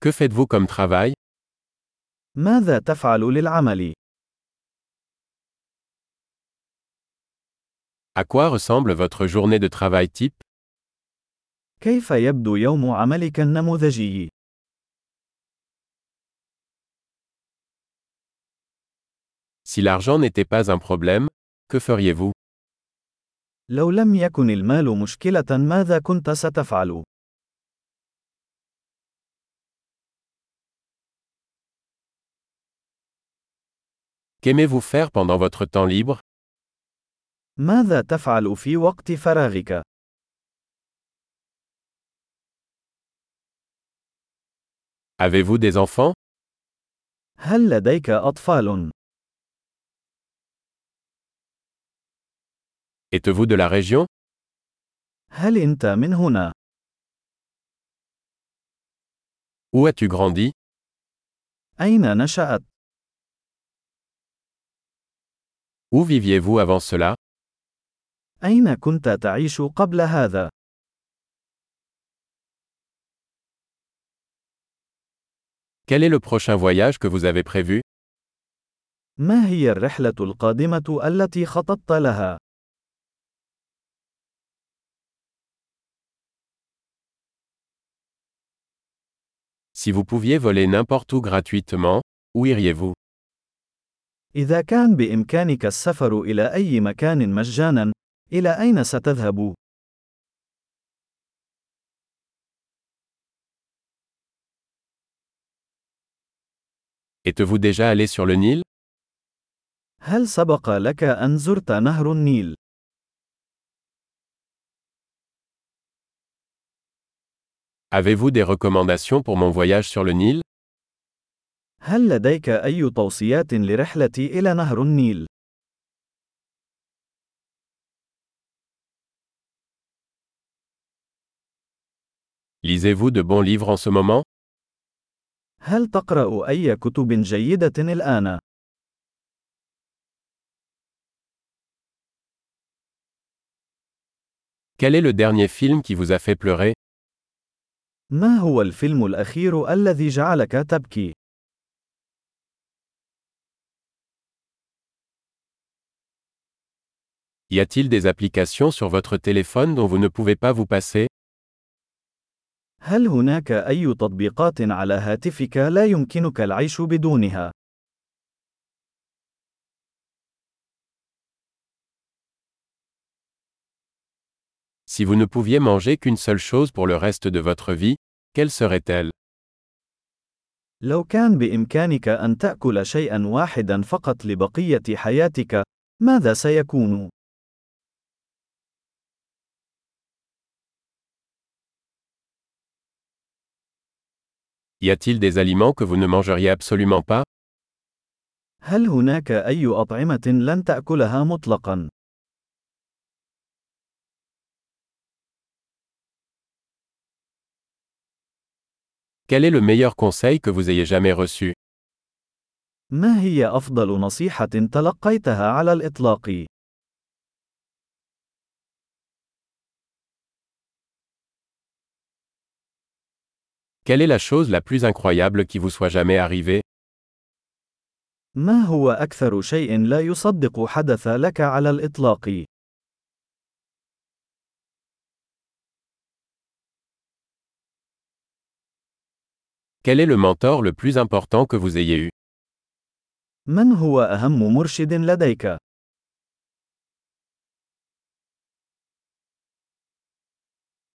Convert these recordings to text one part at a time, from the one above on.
Que faites-vous comme travail ماذا تفعل للعمل؟ À quoi ressemble votre journée de travail type كيف يبدو يوم عملك النموذجي؟ Si l'argent n'était pas un problème, que feriez-vous لو لم يكن المال مشكلة ماذا كنت ستفعل؟ Qu'aimez-vous faire pendant votre temps libre ماذا تفعل في وقت فراغك؟ Avez-vous des enfants هل لديك أطفال؟ Êtes-vous de la région هل أنت من هنا؟ Où as-tu grandi أين نشأت؟ Où viviez-vous avant cela أين كنت تعيش قبل هذا؟ Quel est le prochain voyage que vous avez prévu ما هي الرحلة القادمة التي خططت لها؟ Si vous pouviez voler n'importe où gratuitement, où iriez-vous إذا كان بإمكانك السفر إلى أي مكان مجانا، إلى أين ستذهب؟ Êtes-vous déjà allé sur le Nil هل سبق لك أن زرت نهر النيل؟ Avez-vous des recommandations pour mon voyage sur le Nil هل لديك أي توصيات لرحلتي إلى نهر النيل؟ Lisez-vous de bons livres en ce moment هل تقرأ أي كتب جيدة الآن؟ Quel est le dernier film qui vous a fait pleurer ما هو الفيلم الأخير الذي جعلك تبكي؟ Y a-t-il des applications sur votre téléphone dont vous ne pouvez pas vous passer هل هناك أي تطبيقات على هاتفك لا يمكنك العيش بدونها؟ Si vous ne pouviez manger qu'une seule chose pour le reste de votre vie, quelle serait-elle لو كان بإمكانك أن تأكل شيئا واحدا فقط لبقية حياتك، ماذا سيكون؟ Y a-t-il des aliments que vous ne mangeriez absolument pas هل هناك أي أطعمة لن تأكلها مطلقا؟ Quel est le meilleur conseil que vous ayez jamais reçu ما هي أفضل نصيحة تلقيتها على الإطلاق؟ Quelle est la chose la plus incroyable qui vous soit jamais arrivée ما هو أكثر شيء لا يصدق حدث لك على الإطلاق؟ Quel est le mentor le plus important que vous ayez eu من هو أهم مرشد لديك؟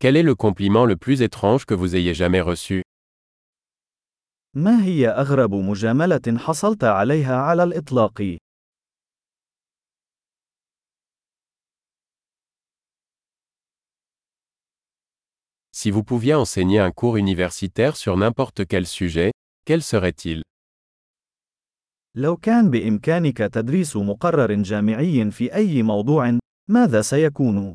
Quel est le compliment le plus étrange que vous ayez jamais reçu ما هي أغرب مجاملة حصلت عليها على الإطلاق؟ Si vous pouviez enseigner un cours universitaire sur n'importe quel sujet, quel serait-il لو كان بإمكانك تدريس مقرر جامعي في أي موضوع، ماذا سيكون؟